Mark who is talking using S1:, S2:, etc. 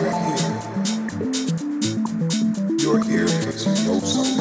S1: you're here. You're here because you know something.